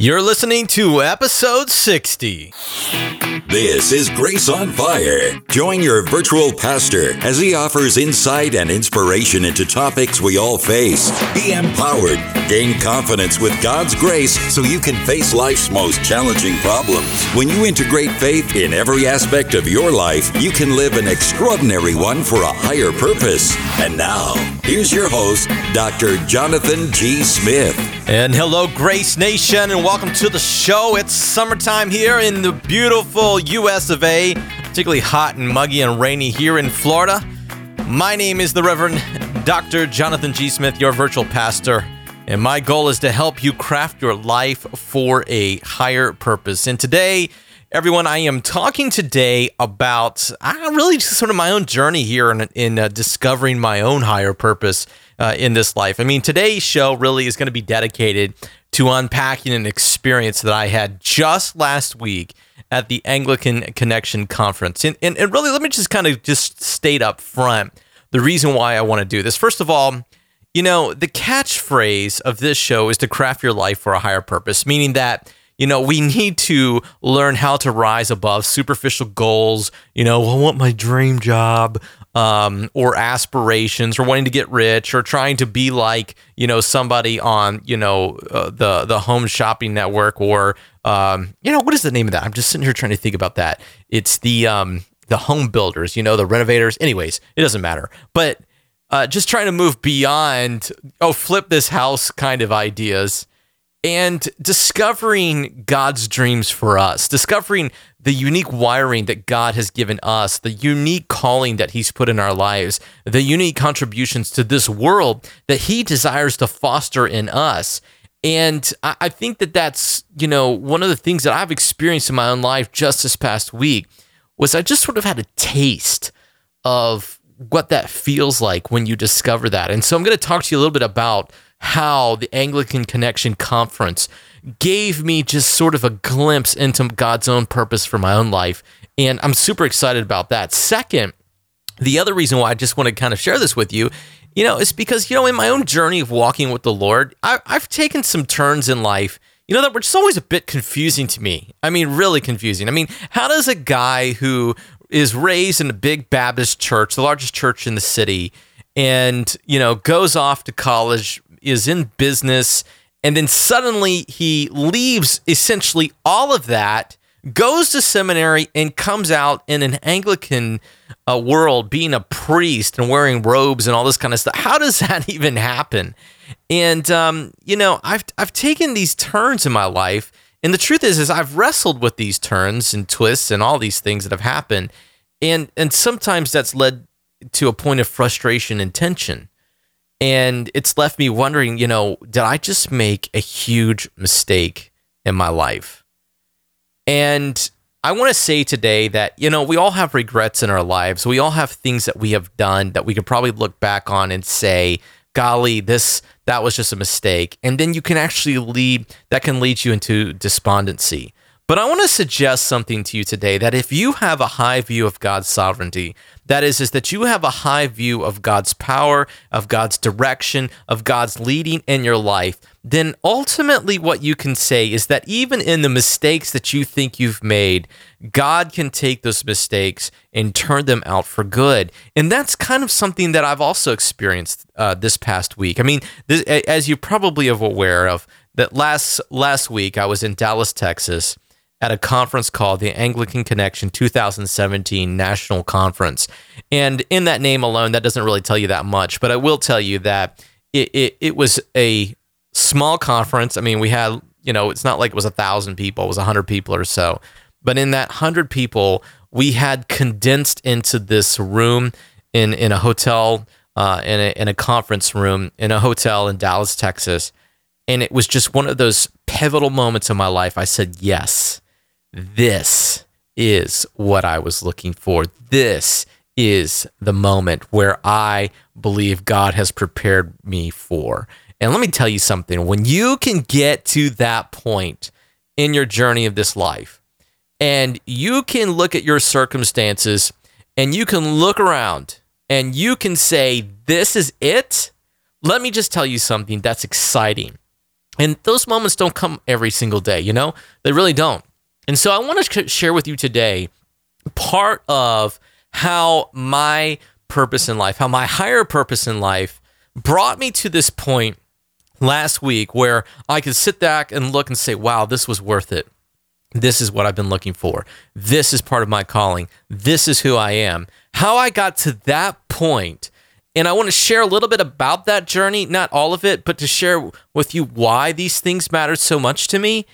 You're listening to episode 60. This is Grace on Fire. Join your virtual pastor as he offers insight and inspiration into topics we all face. Be empowered, gain confidence with God's grace so you can face life's most challenging problems. When you integrate faith in every aspect of your life, you can live an extraordinary one for a higher purpose. And now, here's your host, Dr. Jonathan G. Smith. And hello, Grace Nation, and welcome to the show. It's summertime here in the beautiful US of A, particularly hot and muggy and rainy here in Florida. My name is the Reverend Dr. Jonathan G. Smith, your virtual pastor, and my goal is to help you craft your life for a higher purpose. And today, everyone, I am talking today about uh, really just sort of my own journey here in, in uh, discovering my own higher purpose uh, in this life. I mean, today's show really is going to be dedicated to unpacking an experience that I had just last week at the Anglican Connection Conference. And, and, and really, let me just kind of just state up front the reason why I want to do this. First of all, you know, the catchphrase of this show is to craft your life for a higher purpose, meaning that you know, we need to learn how to rise above superficial goals. You know, I want my dream job um, or aspirations or wanting to get rich or trying to be like, you know, somebody on, you know, uh, the, the home shopping network or, um, you know, what is the name of that? I'm just sitting here trying to think about that. It's the, um, the home builders, you know, the renovators. Anyways, it doesn't matter. But uh, just trying to move beyond, oh, flip this house kind of ideas and discovering God's dreams for us, discovering the unique wiring that God has given us, the unique calling that He's put in our lives, the unique contributions to this world that He desires to foster in us. And I think that that's, you know, one of the things that I've experienced in my own life just this past week was I just sort of had a taste of what that feels like when you discover that. And so I'm going to talk to you a little bit about how the Anglican Connection Conference gave me just sort of a glimpse into God's own purpose for my own life. And I'm super excited about that. Second, the other reason why I just want to kind of share this with you, you know, is because, you know, in my own journey of walking with the Lord, I, have taken some turns in life, you know, that were just always a bit confusing to me. I mean, really confusing. I mean, how does a guy who is raised in a big Baptist church, the largest church in the city, and, you know, goes off to college, is in business, and then suddenly he leaves essentially all of that, goes to seminary, and comes out in an Anglican uh, world being a priest and wearing robes and all this kind of stuff. How does that even happen? And um, you know, I've I've taken these turns in my life, and the truth is, is I've wrestled with these turns and twists and all these things that have happened, and and sometimes that's led to a point of frustration and tension. And it's left me wondering, you know, did I just make a huge mistake in my life? And I want to say today that, you know, we all have regrets in our lives. We all have things that we have done that we could probably look back on and say, golly, this, that was just a mistake. And then you can actually lead, that can lead you into despondency. But I want to suggest something to you today that if you have a high view of God's sovereignty, that is, is that you have a high view of God's power, of God's direction, of God's leading in your life, then ultimately what you can say is that even in the mistakes that you think you've made, God can take those mistakes and turn them out for good. And that's kind of something that I've also experienced uh, this past week. I mean, this, as you probably are aware of, that last last week I was in Dallas, Texas at a conference called the Anglican Connection 2017 National Conference. And in that name alone, that doesn't really tell you that much, but I will tell you that it, it, it was a small conference. I mean, we had, you know, it's not like it was a thousand people, it was a hundred people or so. But in that hundred people, we had condensed into this room in, in a hotel, uh, in, a, in a conference room in a hotel in Dallas, Texas. And it was just one of those pivotal moments in my life. I said, yes, this is what I was looking for. This is the moment where I believe God has prepared me for. And let me tell you something when you can get to that point in your journey of this life, and you can look at your circumstances and you can look around and you can say, This is it. Let me just tell you something that's exciting. And those moments don't come every single day, you know? They really don't. And so I want to share with you today part of how my purpose in life, how my higher purpose in life brought me to this point last week where I could sit back and look and say, wow, this was worth it. This is what I've been looking for. This is part of my calling. This is who I am. How I got to that point, and I want to share a little bit about that journey, not all of it, but to share with you why these things matter so much to me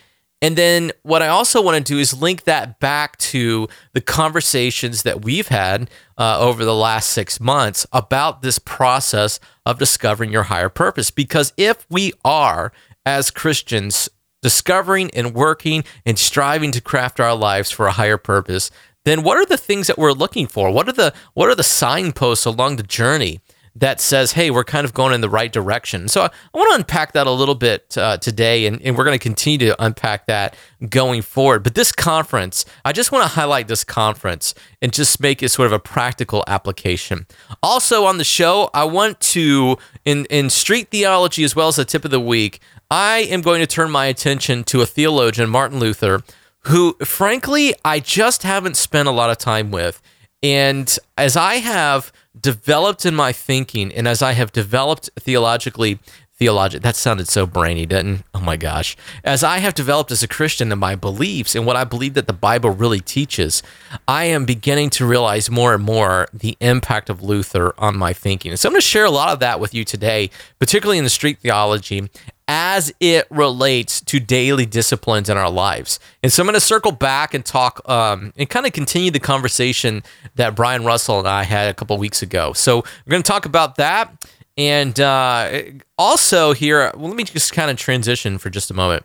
and then what I also want to do is link that back to the conversations that we've had uh, over the last six months about this process of discovering your higher purpose. Because if we are, as Christians, discovering and working and striving to craft our lives for a higher purpose, then what are the things that we're looking for? What are the what are the signposts along the journey that says, hey, we're kind of going in the right direction. So I, want to unpack that a little bit uh, today, and, and we're going to continue to unpack that going forward. But this conference, I just want to highlight this conference and just make it sort of a practical application. Also on the show, I want to, in, in street theology as well as the tip of the week, I am going to turn my attention to a theologian, Martin Luther, who, frankly, I just haven't spent a lot of time with. And as I have developed in my thinking and as I have developed theologically, theologic that sounded so brainy, didn't? Oh my gosh. As I have developed as a Christian in my beliefs and what I believe that the Bible really teaches, I am beginning to realize more and more the impact of Luther on my thinking. And so I'm going to share a lot of that with you today, particularly in the street theology as it relates to daily disciplines in our lives. And so I'm going to circle back and talk um, and kind of continue the conversation that Brian Russell and I had a couple weeks ago. So we're going to talk about that. And uh, also, here, well, let me just kind of transition for just a moment.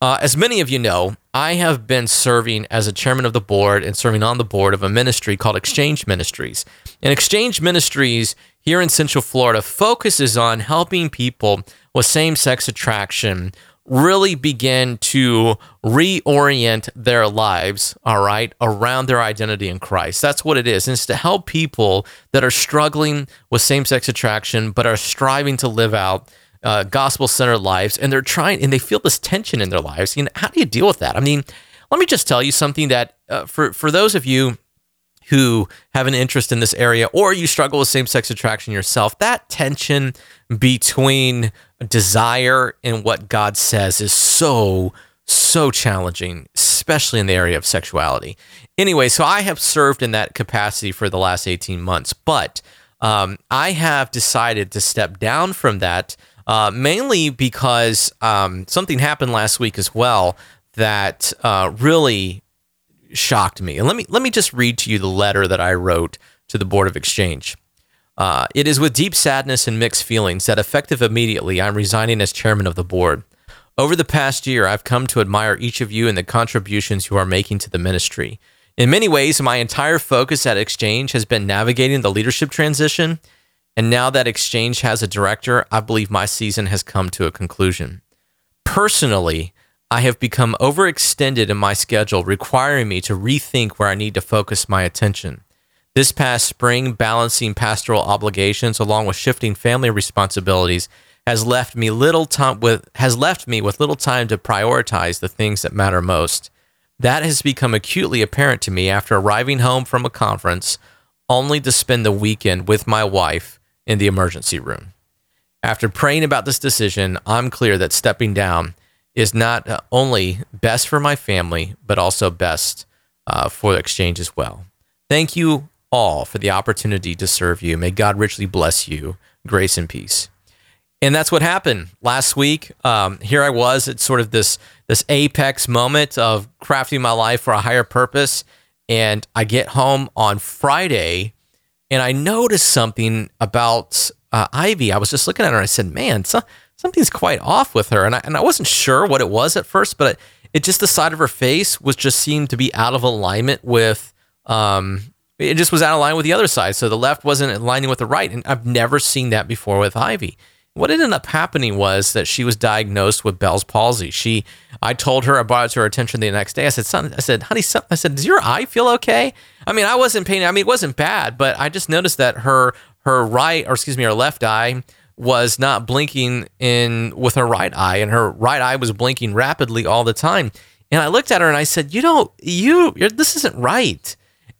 Uh, as many of you know, I have been serving as a chairman of the board and serving on the board of a ministry called Exchange Ministries. And Exchange Ministries here in Central Florida focuses on helping people with same sex attraction really begin to reorient their lives, all right, around their identity in Christ. That's what it is. And it's to help people that are struggling with same sex attraction, but are striving to live out uh, gospel centered lives. And they're trying, and they feel this tension in their lives. You know, how do you deal with that? I mean, let me just tell you something that uh, for, for those of you who have an interest in this area or you struggle with same sex attraction yourself, that tension between desire in what God says is so, so challenging, especially in the area of sexuality. Anyway, so I have served in that capacity for the last 18 months, but um, I have decided to step down from that uh, mainly because um, something happened last week as well that uh, really shocked me. And let me let me just read to you the letter that I wrote to the Board of Exchange. Uh, it is with deep sadness and mixed feelings that, effective immediately, I'm resigning as chairman of the board. Over the past year, I've come to admire each of you and the contributions you are making to the ministry. In many ways, my entire focus at Exchange has been navigating the leadership transition. And now that Exchange has a director, I believe my season has come to a conclusion. Personally, I have become overextended in my schedule, requiring me to rethink where I need to focus my attention. This past spring, balancing pastoral obligations along with shifting family responsibilities has left me little time with has left me with little time to prioritize the things that matter most. That has become acutely apparent to me after arriving home from a conference only to spend the weekend with my wife in the emergency room. After praying about this decision, I'm clear that stepping down is not uh, only best for my family, but also best uh, for the exchange as well. Thank you all for the opportunity to serve you. May God richly bless you. Grace and peace. And that's what happened last week. Um, here I was at sort of this this apex moment of crafting my life for a higher purpose. And I get home on Friday, and I noticed something about uh, Ivy. I was just looking at her. and I said, "Man, so, something's quite off with her. And I, and I wasn't sure what it was at first, but it, it just the side of her face was just seemed to be out of alignment with, um, it just was out of line with the other side. So the left wasn't aligning with the right. And I've never seen that before with Ivy. What ended up happening was that she was diagnosed with Bell's palsy. She, I told her, I brought it to her attention the next day. I said, "Son, I said, honey, son, I said, does your eye feel okay?" I mean, I wasn't paying. I mean, it wasn't bad, but I just noticed that her her right, or excuse me, her left eye was not blinking in with her right eye, and her right eye was blinking rapidly all the time. And I looked at her and I said, "You know, you this isn't right."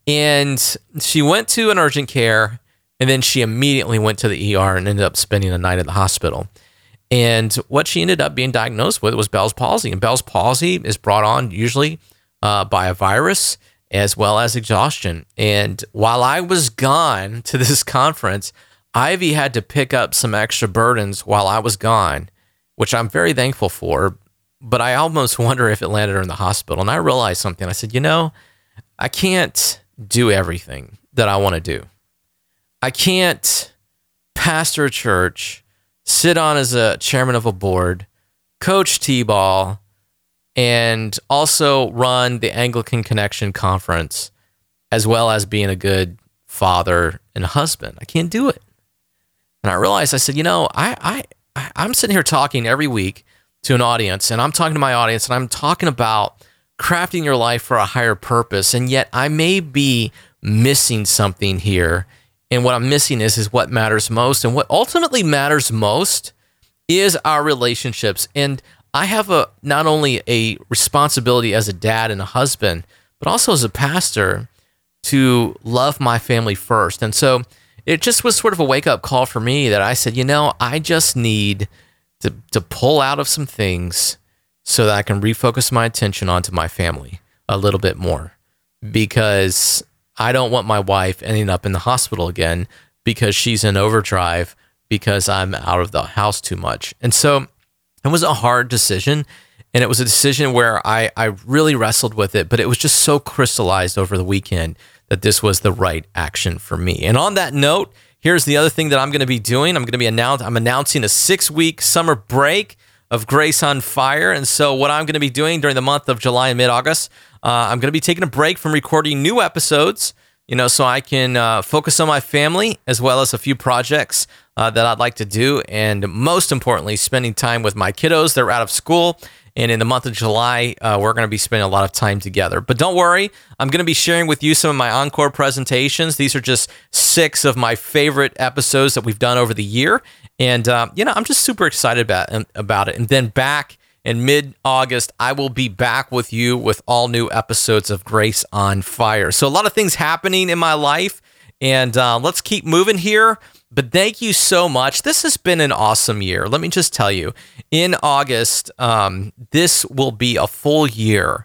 And she went to an urgent care, and then she immediately went to the ER and ended up spending the night at the hospital. And what she ended up being diagnosed with was Bell's palsy. And Bell's palsy is brought on usually uh, by a virus as well as exhaustion. And while I was gone to this conference, Ivy had to pick up some extra burdens while I was gone, which I'm very thankful for. But I almost wonder if it landed her in the hospital. And I realized something. I said, you know, I can't do everything that I want to do. I can't pastor a church sit on as a chairman of a board, coach T ball, and also run the Anglican Connection conference, as well as being a good father and husband. I can't do it. And I realized I said, you know, I, I, I'm sitting here talking every week to an audience, and I'm talking to my audience, and I'm talking about crafting your life for a higher purpose. And yet I may be missing something here and what I'm missing is is what matters most. And what ultimately matters most is our relationships. And I have a not only a responsibility as a dad and a husband, but also as a pastor to love my family first. And so it just was sort of a wake up call for me that I said, you know, I just need to to pull out of some things so that I can refocus my attention onto my family a little bit more because I don't want my wife ending up in the hospital again because she's in overdrive because I'm out of the house too much. And so it was a hard decision. And it was a decision where I, I really wrestled with it, but it was just so crystallized over the weekend that this was the right action for me. And on that note, here's the other thing that I'm going to be doing. I'm going to be announce I'm announcing a six week summer break of Grace on Fire. And so, what I'm going to be doing during the month of July and mid August, uh, I'm going to be taking a break from recording new episodes, you know, so I can uh, focus on my family as well as a few projects uh, that I'd like to do. And most importantly, spending time with my kiddos. They're out of school. And in the month of July, uh, we're going to be spending a lot of time together. But don't worry, I'm going to be sharing with you some of my encore presentations. These are just six of my favorite episodes that we've done over the year. And, uh, you know, I'm just super excited about, about it. And then back in mid August, I will be back with you with all new episodes of Grace on Fire. So, a lot of things happening in my life, and uh, let's keep moving here. But thank you so much. This has been an awesome year. Let me just tell you, in August, um, this will be a full year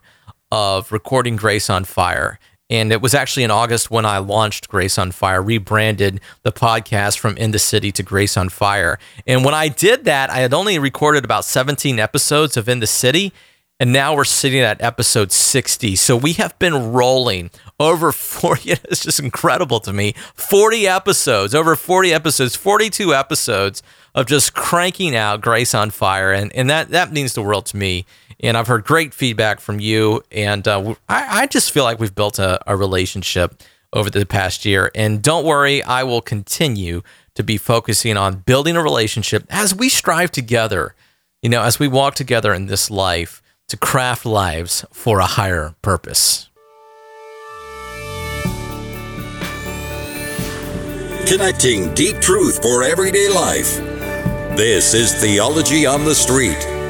of recording Grace on Fire. And it was actually in August when I launched Grace on Fire, rebranded the podcast from In the City to Grace on Fire. And when I did that, I had only recorded about 17 episodes of In the City. And now we're sitting at episode 60. So we have been rolling over 40. It's just incredible to me. 40 episodes, over 40 episodes, 42 episodes of just cranking out Grace on Fire. And, and that, that means the world to me and I've heard great feedback from you. And uh, I, I, just feel like we've built a, a relationship over the past year. And don't worry, I will continue to be focusing on building a relationship as we strive together, you know, as we walk together in this life to craft lives for a higher purpose. Connecting deep truth for everyday life. This is Theology on the Street.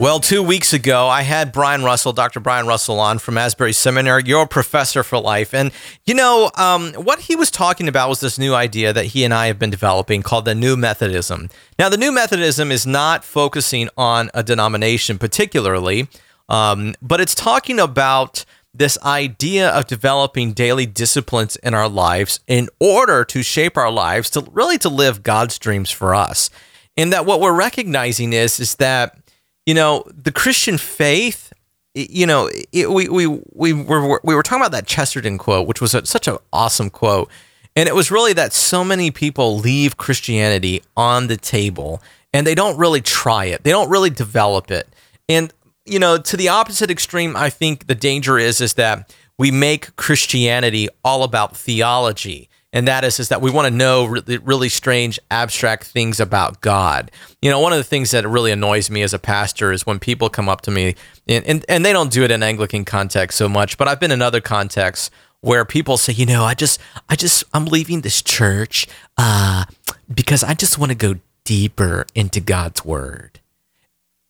Well, two weeks ago, I had Brian Russell, Dr. Brian Russell, on from Asbury Seminary, your professor for life. And, you know, um, what he was talking about was this new idea that he and I have been developing called the New Methodism. Now, the New Methodism is not focusing on a denomination particularly, um, but it's talking about this idea of developing daily disciplines in our lives in order to shape our lives to really to live God's dreams for us. And that what we're recognizing is, is that you know, the Christian faith, you know, it, we, we, we, were, we were talking about that Chesterton quote, which was a, such an awesome quote. And it was really that so many people leave Christianity on the table and they don't really try it. They don't really develop it. And, you know, to the opposite extreme, I think the danger is, is that we make Christianity all about theology and that is is that we want to know really, really strange abstract things about God. You know, one of the things that really annoys me as a pastor is when people come up to me and, and, and they don't do it in Anglican context so much, but I've been in other contexts where people say, you know, I just, I just, I'm leaving this church uh, because I just want to go deeper into God's word.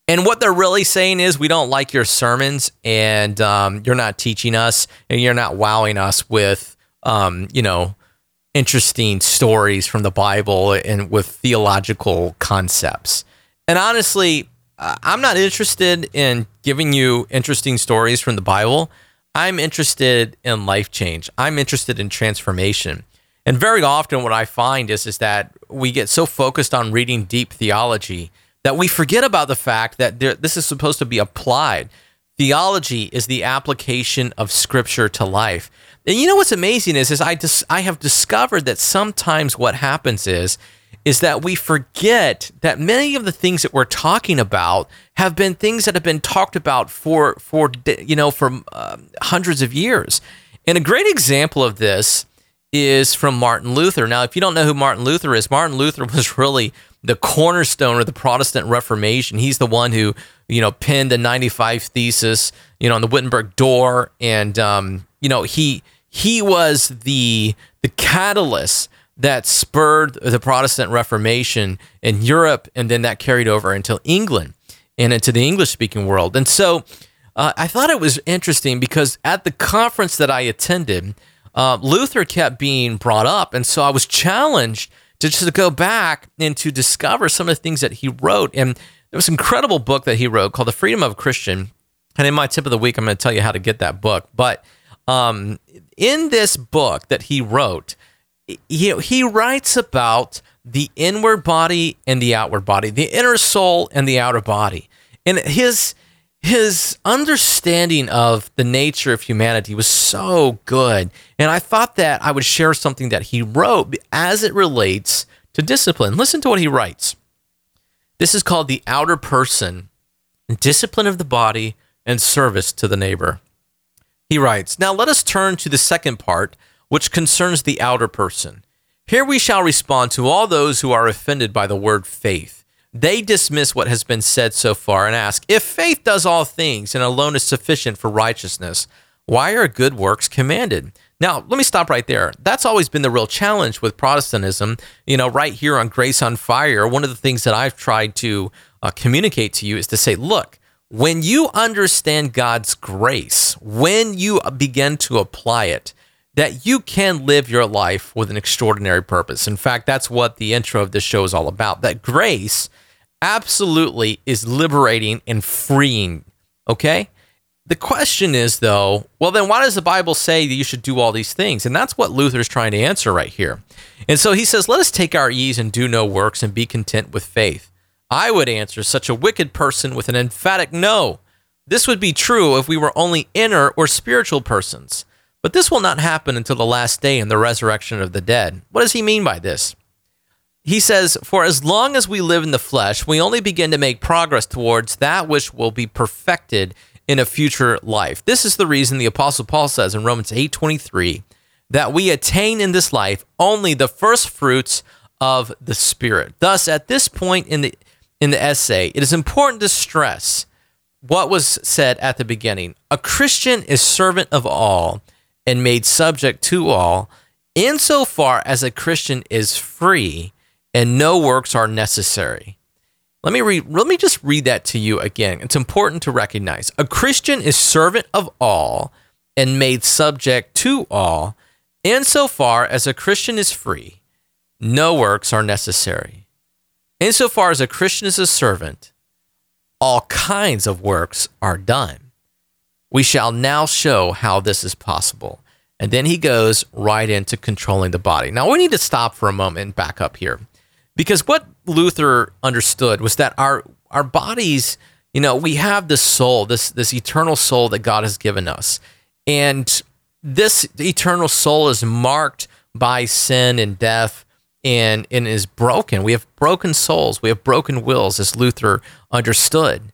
And what they're really saying is, we don't like your sermons, and um, you're not teaching us, and you're not wowing us with, um, you know, interesting stories from the Bible and with theological concepts. And honestly, I'm not interested in giving you interesting stories from the Bible. I'm interested in life change. I'm interested in transformation. And very often, what I find is, is that we get so focused on reading deep theology that we forget about the fact that there, this is supposed to be applied. Theology is the application of Scripture to life. And you know what's amazing is, is I dis- I have discovered that sometimes what happens is is that we forget that many of the things that we're talking about have been things that have been talked about for for you know for uh, hundreds of years. And a great example of this is from Martin Luther. Now, if you don't know who Martin Luther is, Martin Luther was really the cornerstone of the Protestant Reformation. He's the one who, you know, penned the 95 thesis, you know, on the Wittenberg door. And, um, you know, he, he was the, the catalyst that spurred the Protestant Reformation in Europe. And then that carried over into England and into the English speaking world. And so uh, I thought it was interesting because at the conference that I attended, uh, Luther kept being brought up. And so I was challenged to just go back and to discover some of the things that he wrote. And there was an incredible book that he wrote called The Freedom of a Christian. And in my tip of the week, I'm going to tell you how to get that book. But um, in this book that he wrote, he, he writes about the inward body and the outward body, the inner soul and the outer body. And his his understanding of the nature of humanity was so good. And I thought that I would share something that he wrote as it relates to discipline. Listen to what he writes. This is called the outer person, discipline of the body, and service to the neighbor. He writes, Now let us turn to the second part, which concerns the outer person. Here we shall respond to all those who are offended by the word faith they dismiss what has been said so far and ask if faith does all things and alone is sufficient for righteousness, why are good works commanded? Now, let me stop right there. That's always been the real challenge with Protestantism. You know, right here on Grace on Fire, one of the things that I've tried to uh, communicate to you is to say, look, when you understand God's grace, when you begin to apply it, that you can live your life with an extraordinary purpose. In fact, that's what the intro of this show is all about. That grace absolutely is liberating and freeing. Okay? The question is, though, well, then why does the Bible say that you should do all these things? And that's what Luther's trying to answer right here. And so he says, let us take our ease and do no works and be content with faith. I would answer such a wicked person with an emphatic no. This would be true if we were only inner or spiritual persons. But this will not happen until the last day and the resurrection of the dead. What does he mean by this? he says, For as long as we live in the flesh, we only begin to make progress towards that which will be perfected in a future life. This is the reason the apostle Paul says in Romans 8:23 that we attain in this life only the first fruits of the spirit. Thus at this point in the in the essay, it is important to stress what was said at the beginning. A Christian is servant of all and made subject to all insofar as a Christian is free and no works are necessary. Let me read let me just read that to you again. It's important to recognize. A Christian is servant of all and made subject to all insofar as a Christian is free. No works are necessary. Insofar as a Christian is a servant, all kinds of works are done. We shall now show how this is possible. And then he goes right into controlling the body. Now we need to stop for a moment and back up here because what Luther understood was that our our bodies, you know, we have this soul, this this eternal soul that God has given us, and this eternal soul is marked by sin and death and and is broken. We have broken souls, we have broken wills, as Luther understood.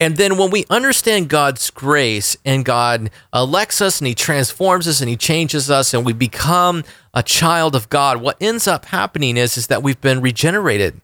And then when we understand God's grace and God elects us and He transforms us and He changes us and we become a child of God, what ends up happening is, is that we've been regenerated.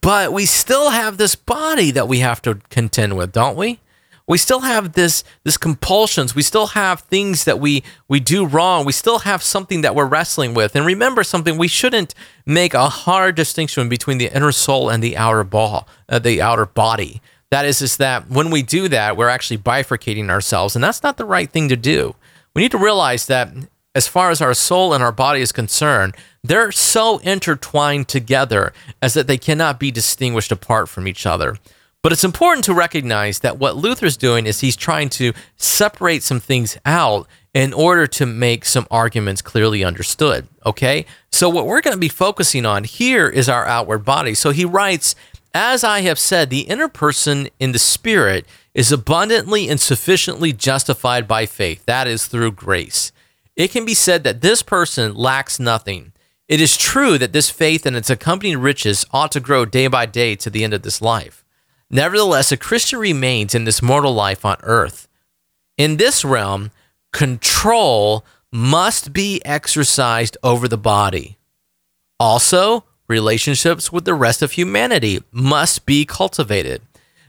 But we still have this body that we have to contend with, don't we? We still have this this compulsions. We still have things that we we do wrong. We still have something that we're wrestling with. And remember something, we shouldn't make a hard distinction between the inner soul and the outer ball, uh, the outer body. That is is that when we do that, we're actually bifurcating ourselves, and that's not the right thing to do. We need to realize that as far as our soul and our body is concerned, they're so intertwined together as that they cannot be distinguished apart from each other. But it's important to recognize that what Luther's doing is he's trying to separate some things out in order to make some arguments clearly understood. Okay? So, what we're going to be focusing on here is our outward body. So, he writes, As I have said, the inner person in the spirit is abundantly and sufficiently justified by faith. That is through grace. It can be said that this person lacks nothing. It is true that this faith and its accompanying riches ought to grow day by day to the end of this life. Nevertheless, a Christian remains in this mortal life on earth. In this realm, control must be exercised over the body. Also, relationships with the rest of humanity must be cultivated.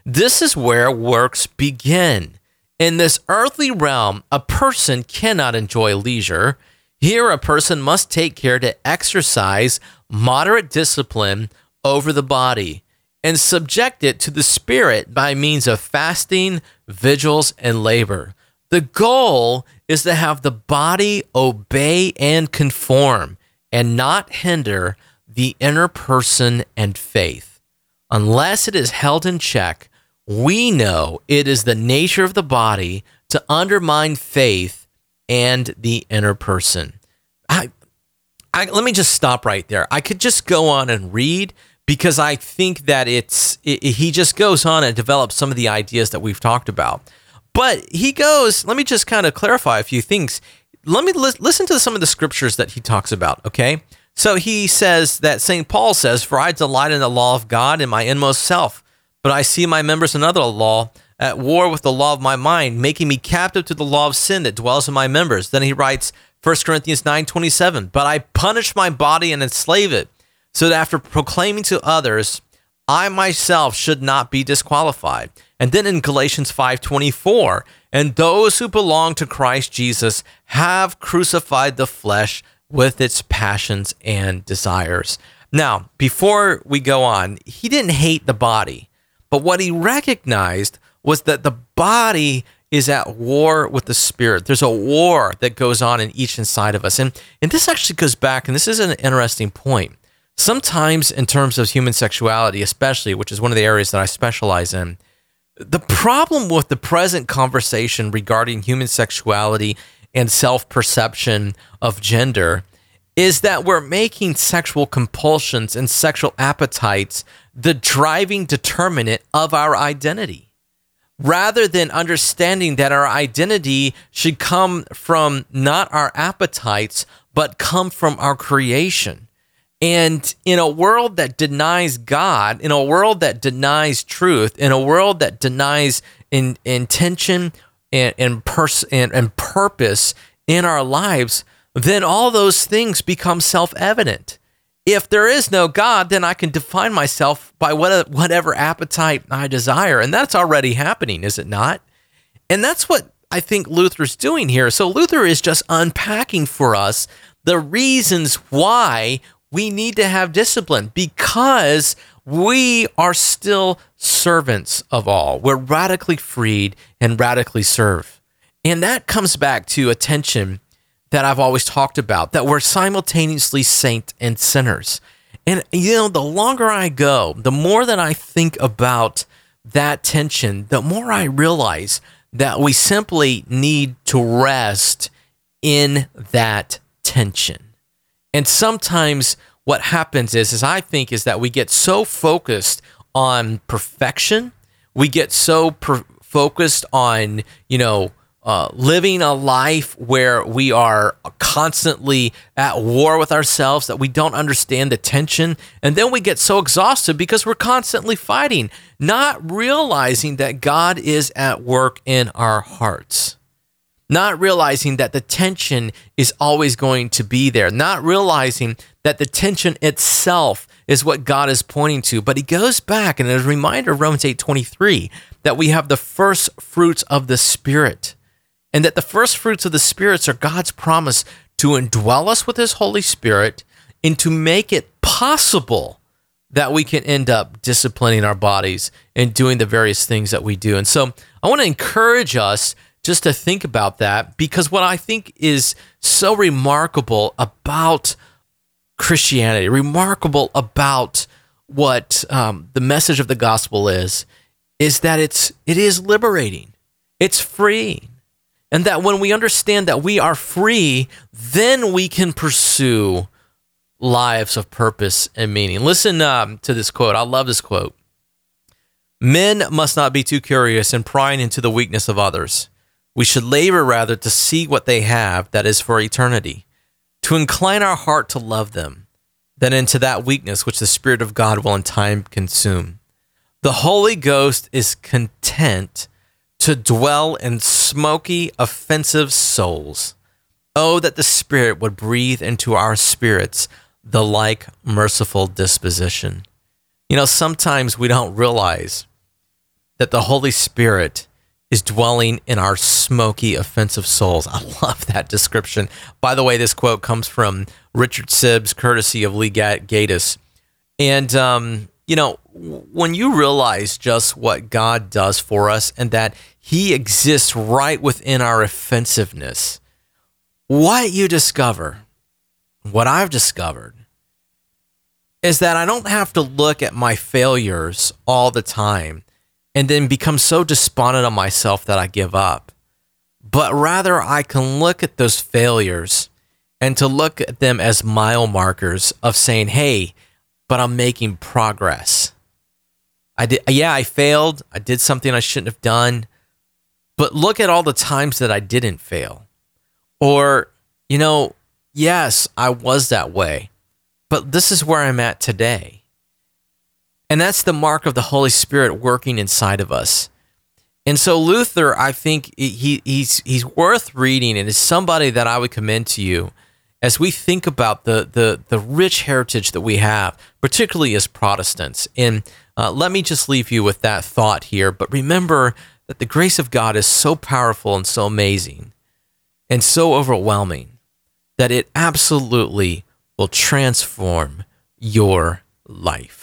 This is where works begin. In this earthly realm, a person cannot enjoy leisure. Here, a person must take care to exercise moderate discipline over the body and subject it to the Spirit by means of fasting, vigils, and labor. The goal is to have the body obey and conform and not hinder the inner person and faith. Unless it is held in check, we know it is the nature of the body to undermine faith and the inner person. I, I, let me just stop right there. I could just go on and read because I think that it's it, he just goes on and develops some of the ideas that we've talked about. But he goes, let me just kind of clarify a few things. Let me li- listen to some of the scriptures that he talks about, okay? So he says that St. Paul says, For I delight in the law of God in my inmost self, but I see my members another law at war with the law of my mind, making me captive to the law of sin that dwells in my members. Then he writes, 1 Corinthians 9 27, but I punish my body and enslave it so that after proclaiming to others, I myself should not be disqualified. And then in Galatians 5:24, and those who belong to Christ Jesus have crucified the flesh with its passions and desires. Now, before we go on, he didn't hate the body, but what he recognized was that the body is at war with the spirit. There's a war that goes on in each inside of us. And and this actually goes back and this is an interesting point sometimes in terms of human sexuality, especially, which is one of the areas that I specialize in, the problem with the present conversation regarding human sexuality and self perception of gender is that we're making sexual compulsions and sexual appetites the driving determinant of our identity. Rather than understanding that our identity should come from not our appetites, but come from our creation. And in a world that denies God, in a world that denies truth, in a world that denies in, intention and, and, pers- and, and purpose in our lives, then all those things become self evident. If there is no God, then I can define myself by what, whatever appetite I desire. And that's already happening, is it not? And that's what I think Luther's doing here. So Luther is just unpacking for us the reasons why we need to have discipline because we are still servants of all. We're radically freed and radically serve. And that comes back to a tension that I've always talked about that we're simultaneously saint and sinners. And, you know, the longer I go, the more that I think about that tension, the more I realize that we simply need to rest in that tension. And sometimes what happens is, is I think, is that we get so focused on perfection, we get so per- focused on, you know, uh, living a life where we are constantly at war with ourselves that we don't understand the tension. And then we get so exhausted because we're constantly fighting, not realizing that God is at work in our hearts not realizing that the tension is always going to be there, not realizing that the tension itself is what God is pointing to. But he goes back and as a reminder of Romans 8 23, that we have the first fruits of the Spirit, and that the first fruits of the Spirits are God's promise to indwell us with His Holy Spirit and to make it possible that we can end up disciplining our bodies and doing the various things that we do. And so I want to encourage us just to think about that because what I think is so remarkable about Christianity, remarkable about what um, the message of the gospel is, is that it's it is liberating, it's free, and that when we understand that we are free, then we can pursue lives of purpose and meaning. Listen um, to this quote. I love this quote. Men must not be too curious and prying into the weakness of others. We should labor rather to see what they have that is for eternity, to incline our heart to love them, than into that weakness which the Spirit of God will in time consume. The Holy Ghost is content to dwell in smoky, offensive souls. Oh, that the Spirit would breathe into our spirits the like merciful disposition. You know, sometimes we don't realize that the Holy Spirit is dwelling in our smoky, offensive souls. I love that description. By the way, this quote comes from Richard Sibbes, courtesy of Lee Gatiss. And, um, you know, when you realize just what God does for us and that He exists right within our offensiveness, what you discover what I've discovered is that I don't have to look at my failures all the time and then become so despondent on myself that I give up. But rather, I can look at those failures and to look at them as mile markers of saying, hey, but I'm making progress. I did, yeah, I failed. I did something I shouldn't have done. But look at all the times that I didn't fail. Or, you know, yes, I was that way, but this is where I'm at today. And that's the mark of the Holy Spirit working inside of us. And so Luther, I think he, he's he's worth reading and is somebody that I would commend to you as we think about the the the rich heritage that we have, particularly as Protestants. And uh, let me just leave you with that thought here. But remember that the grace of God is so powerful and so amazing and so overwhelming that it absolutely will transform your life.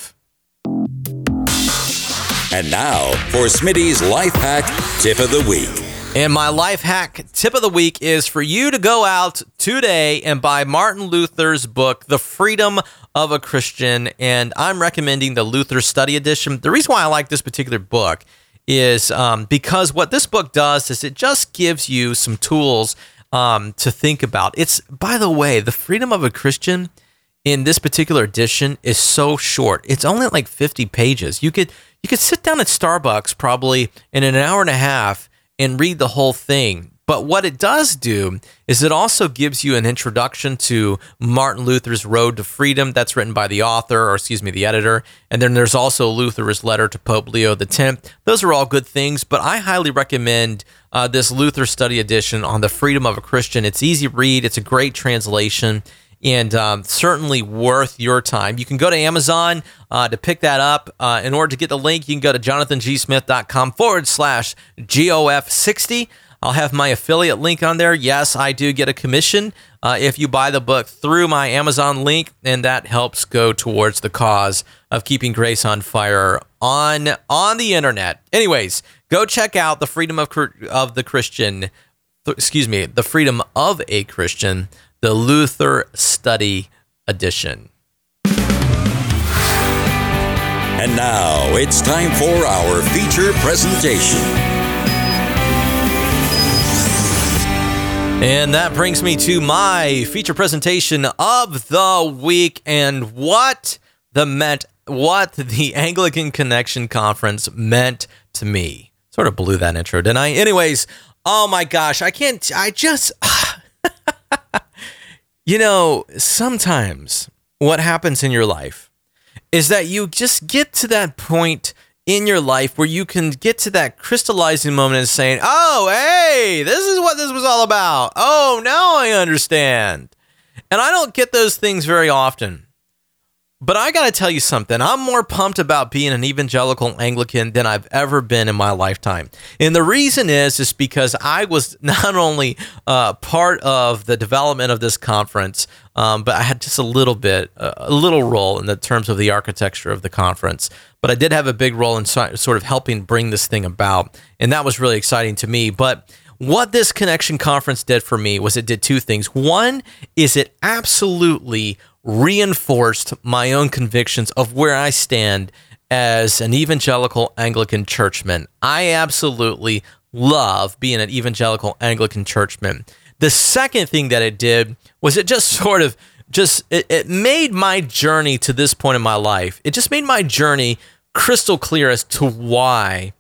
And now for Smitty's Life Hack Tip of the Week. And my life hack tip of the week is for you to go out today and buy Martin Luther's book, The Freedom of a Christian. And I'm recommending the Luther Study Edition. The reason why I like this particular book is um, because what this book does is it just gives you some tools um, to think about. It's, by the way, the freedom of a Christian in this particular edition is so short. It's only like 50 pages. You could you could sit down at Starbucks probably in an hour and a half and read the whole thing. But what it does do is it also gives you an introduction to Martin Luther's Road to Freedom. That's written by the author, or excuse me, the editor. And then there's also Luther's letter to Pope Leo X. Those are all good things, but I highly recommend uh, this Luther Study Edition on the freedom of a Christian. It's easy read. It's a great translation and um, certainly worth your time. You can go to Amazon uh, to pick that up. Uh, in order to get the link, you can go to jonathangsmith.com forward slash GOF60. I'll have my affiliate link on there. Yes, I do get a commission uh, if you buy the book through my Amazon link, and that helps go towards the cause of keeping grace on fire on on the internet. Anyways, go check out the freedom of of the Christian. Excuse me, the freedom of a Christian, the Luther Study Edition. And now it's time for our feature presentation. And that brings me to my feature presentation of the week and what the meant what the Anglican Connection Conference meant to me. Sort of blew that intro, didn't I? Anyways, oh my gosh, I can't I just You know, sometimes what happens in your life is that you just get to that point in your life where you can get to that crystallizing moment and saying, "Oh, hey, this is what this was all about. Oh, now I understand." And I don't get those things very often. But I got to tell you something. I'm more pumped about being an evangelical Anglican than I've ever been in my lifetime. And the reason is is because I was not only uh, part of the development of this conference, um, but I had just a little bit, a little role in the terms of the architecture of the conference. But I did have a big role in sort of helping bring this thing about, and that was really exciting to me. But what this connection conference did for me was it did two things. One is it absolutely reinforced my own convictions of where I stand as an evangelical Anglican churchman. I absolutely love being an evangelical Anglican churchman. The second thing that it did was it just sort of just it, it made my journey to this point in my life. It just made my journey crystal clear as to why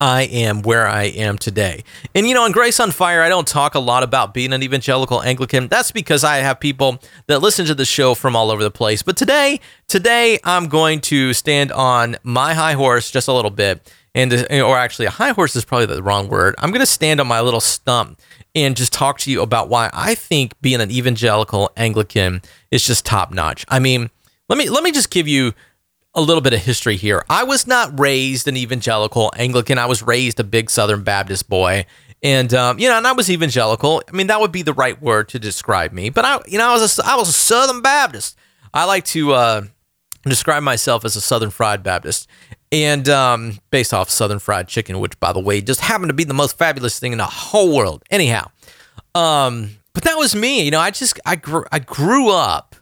I am where I am today. And you know, on Grace on Fire, I don't talk a lot about being an evangelical Anglican. That's because I have people that listen to the show from all over the place. But today, today I'm going to stand on my high horse just a little bit. And uh, or actually a high horse is probably the wrong word. I'm going to stand on my little stump and just talk to you about why I think being an evangelical Anglican is just top notch. I mean, let me let me just give you a little bit of history here. I was not raised an evangelical Anglican. I was raised a big Southern Baptist boy. And um, you know, and I was evangelical. I mean, that would be the right word to describe me. But I, you know, I was a, I was a Southern Baptist. I like to uh, describe myself as a Southern Fried Baptist, and um, based off Southern Fried Chicken, which, by the way, just happened to be the most fabulous thing in the whole world. Anyhow, um, but that was me. You know, I just I grew I grew up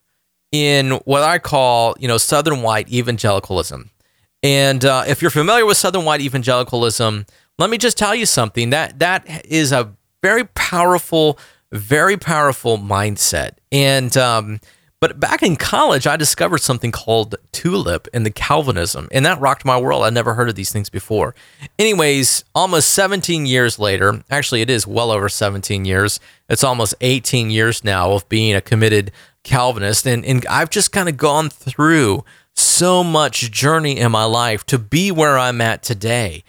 in what I call, you know, Southern white evangelicalism. And uh, if you're familiar with Southern white evangelicalism, let me just tell you something that that is a very powerful, very powerful mindset. And um, but back in college, I discovered something called tulip and the Calvinism, and that rocked my world. I'd never heard of these things before. Anyways, almost 17 years later, actually, it is well over 17 years. It's almost 18 years now of being a committed Calvinist, and, and I've just kind of gone through so much journey in my life to be where I'm at today.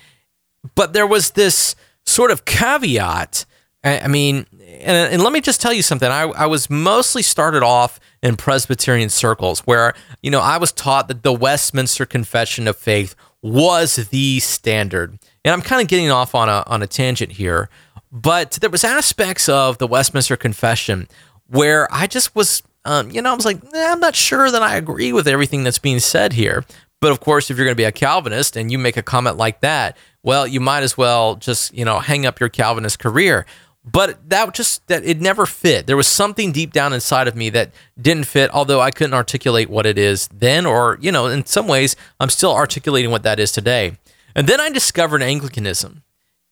But there was this sort of caveat. I, mean, and, and, let me just tell you something. I, I was mostly started off in Presbyterian circles where, you know, I was taught that the Westminster Confession of Faith was the standard. And I'm kind of getting off on a, on a tangent here, but there was aspects of the Westminster Confession where I just was um, you know, I was like, eh, I'm not sure that I agree with everything that's being said here. But of course, if you're going to be a Calvinist and you make a comment like that, well, you might as well just, you know, hang up your Calvinist career. But that just that it never fit. There was something deep down inside of me that didn't fit, although I couldn't articulate what it is then, or, you know, in some ways, I'm still articulating what that is today. And then I discovered Anglicanism.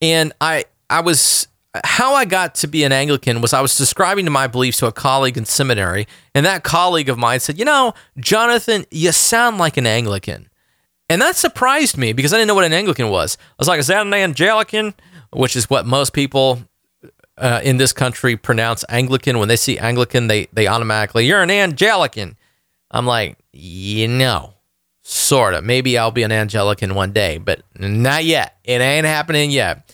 And I I was how I got to be an Anglican was I was describing my beliefs to a colleague in seminary, and that colleague of mine said, You know, Jonathan, you sound like an Anglican. And that surprised me because I didn't know what an Anglican was. I was like, Is that an Angelican? Which is what most people uh, in this country pronounce Anglican. When they see Anglican, they, they automatically, You're an Angelican. I'm like, You know, sort of. Maybe I'll be an Angelican one day, but not yet. It ain't happening yet.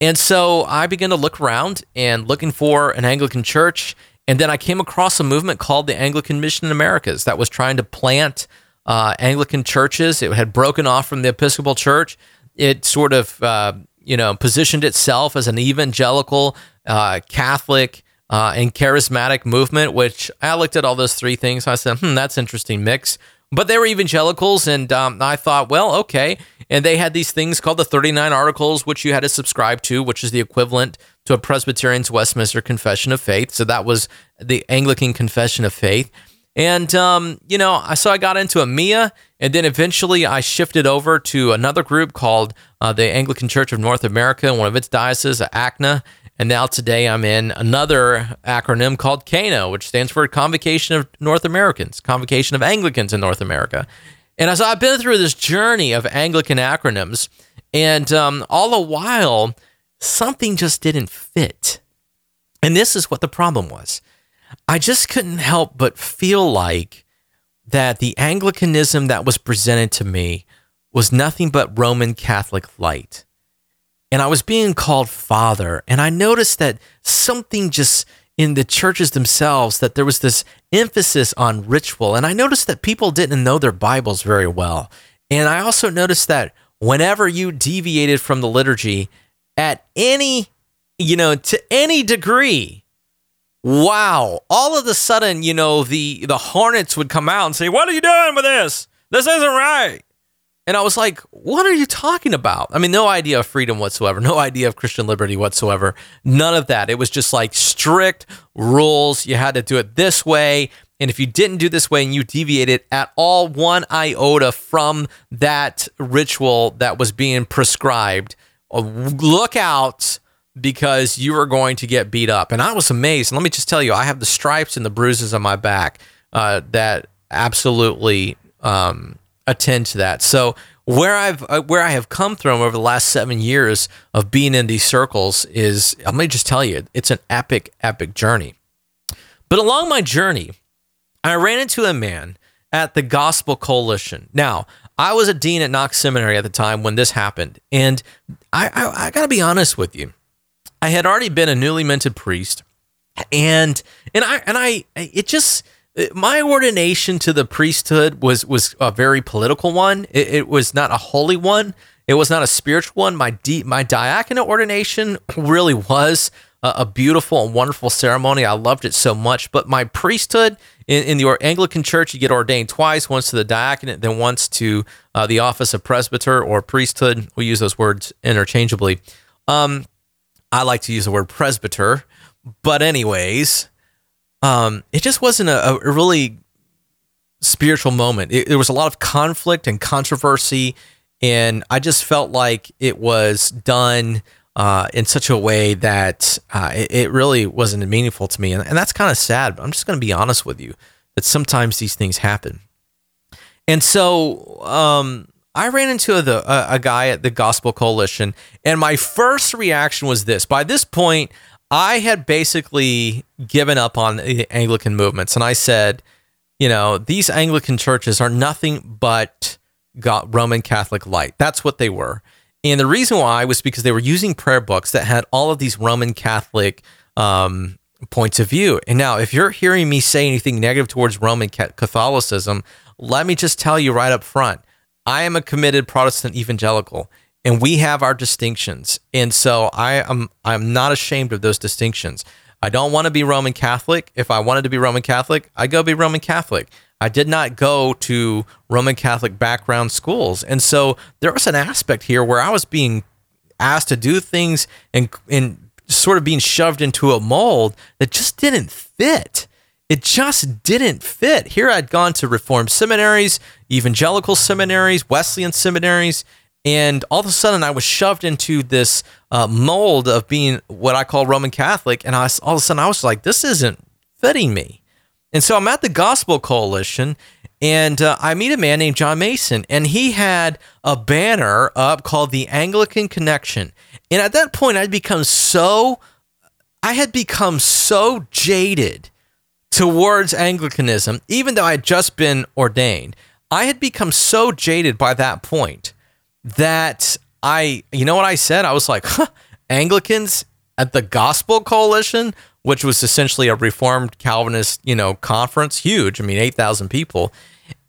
And so I began to look around and looking for an Anglican church. And then I came across a movement called the Anglican Mission in Americas that was trying to plant uh, Anglican churches. It had broken off from the Episcopal Church. It sort of, uh, you know, positioned itself as an evangelical, uh, Catholic, uh, and charismatic movement. Which I looked at all those three things. I said, "Hmm, that's interesting mix." But they were evangelicals, and um, I thought, well, okay. And they had these things called the 39 Articles, which you had to subscribe to, which is the equivalent to a Presbyterian's Westminster Confession of Faith. So that was the Anglican Confession of Faith. And, um, you know, so I got into AMiA, and then eventually I shifted over to another group called uh, the Anglican Church of North America, one of its dioceses, ACNA. And now today I'm in another acronym called CANA, which stands for Convocation of North Americans, Convocation of Anglicans in North America. And as I've been through this journey of Anglican acronyms, and um, all the while, something just didn't fit. And this is what the problem was. I just couldn't help but feel like that the Anglicanism that was presented to me was nothing but Roman Catholic light and I was being called father, and I noticed that something just in the churches themselves that there was this emphasis on ritual. And I noticed that people didn't know their Bibles very well. And I also noticed that whenever you deviated from the liturgy at any, you know, to any degree, wow, all of a sudden, you know, the the hornets would come out and say, "What are you doing with this? This isn't right." And I was like, what are you talking about? I mean, no idea of freedom whatsoever, no idea of Christian liberty whatsoever, none of that. It was just like strict rules. You had to do it this way. And if you didn't do this way and you deviated at all one iota from that ritual that was being prescribed, uh, look out because you are going to get beat up. And I was amazed. And let me just tell you, I have the stripes and the bruises on my back uh, that absolutely um, attend to that. So where I've uh, where I have come from over the last seven years of being in these circles is let me just tell you, it's an epic, epic journey. But along my journey, I ran into a man at the Gospel Coalition. Now, I was a dean at Knox Seminary at the time when this happened, and I, I, I got to be honest with you. I had already been a newly minted priest, and and I and I it just my ordination to the priesthood was was a very political one. It, it, was not a holy one. It was not a spiritual one. My di- my diaconate ordination really was a, a, beautiful and wonderful ceremony. I loved it so much. But my priesthood in, in the Anglican Church, you get ordained twice: once to the diaconate, then once to uh, the office of presbyter or priesthood. We use those words interchangeably. Um, I like to use the word presbyter, but anyways um, it just wasn't a, a really spiritual moment. It, there was a lot of conflict and controversy, and I just felt like it was done uh, in such a way that uh, it, it, really wasn't meaningful to me, and, and that's kind of sad. But I'm just going to be honest with you that sometimes these things happen, and so um, I ran into a, a, a guy at the Gospel Coalition, and my first reaction was this. By this point, I had basically given up on the Anglican movements, and I said, you know, these Anglican churches are nothing but got Roman Catholic light. That's what they were. And the reason why was because they were using prayer books that had all of these Roman Catholic um, points of view. And now, if you're hearing me say anything negative towards Roman Catholicism, let me just tell you right up front I am a committed Protestant evangelical and we have our distinctions. And so I am I'm not ashamed of those distinctions. I don't want to be Roman Catholic. If I wanted to be Roman Catholic, I go be Roman Catholic. I did not go to Roman Catholic background schools. And so there was an aspect here where I was being asked to do things and and sort of being shoved into a mold that just didn't fit. It just didn't fit. Here I'd gone to reformed seminaries, evangelical seminaries, Wesleyan seminaries, and all of a sudden, I was shoved into this uh, mold of being what I call Roman Catholic. And I all of a sudden, I was like, this isn't fitting me. And so I'm at the Gospel Coalition and uh, I meet a man named John Mason, and he had a banner up called the Anglican Connection. And at that point, I'd become so, I had become so jaded towards Anglicanism, even though I had just been ordained. I had become so jaded by that point that I, you know what I said? I was like, huh, Anglicans at the Gospel Coalition, which was essentially a Reformed Calvinist, you know, conference, huge. I mean, 8,000 people.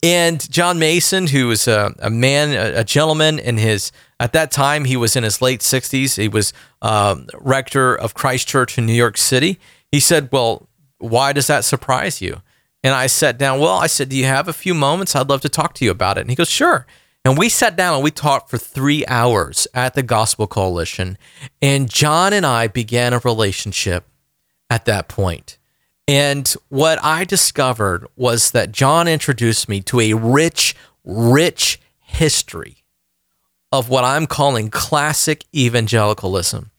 And John Mason, who was a, a man, a, a, gentleman in his, at that time, he was in his late 60s. He was um, rector of Christ Church in New York City. He said, Well, why does that surprise you? And I sat down, Well, I said, Do you have a few moments? I'd love to talk to you about it. And he goes, Sure. And we sat down and we talked for three hours at the Gospel Coalition. And John and I began a relationship at that point. And what I discovered was that John introduced me to a rich, rich history of what I'm calling classic evangelicalism.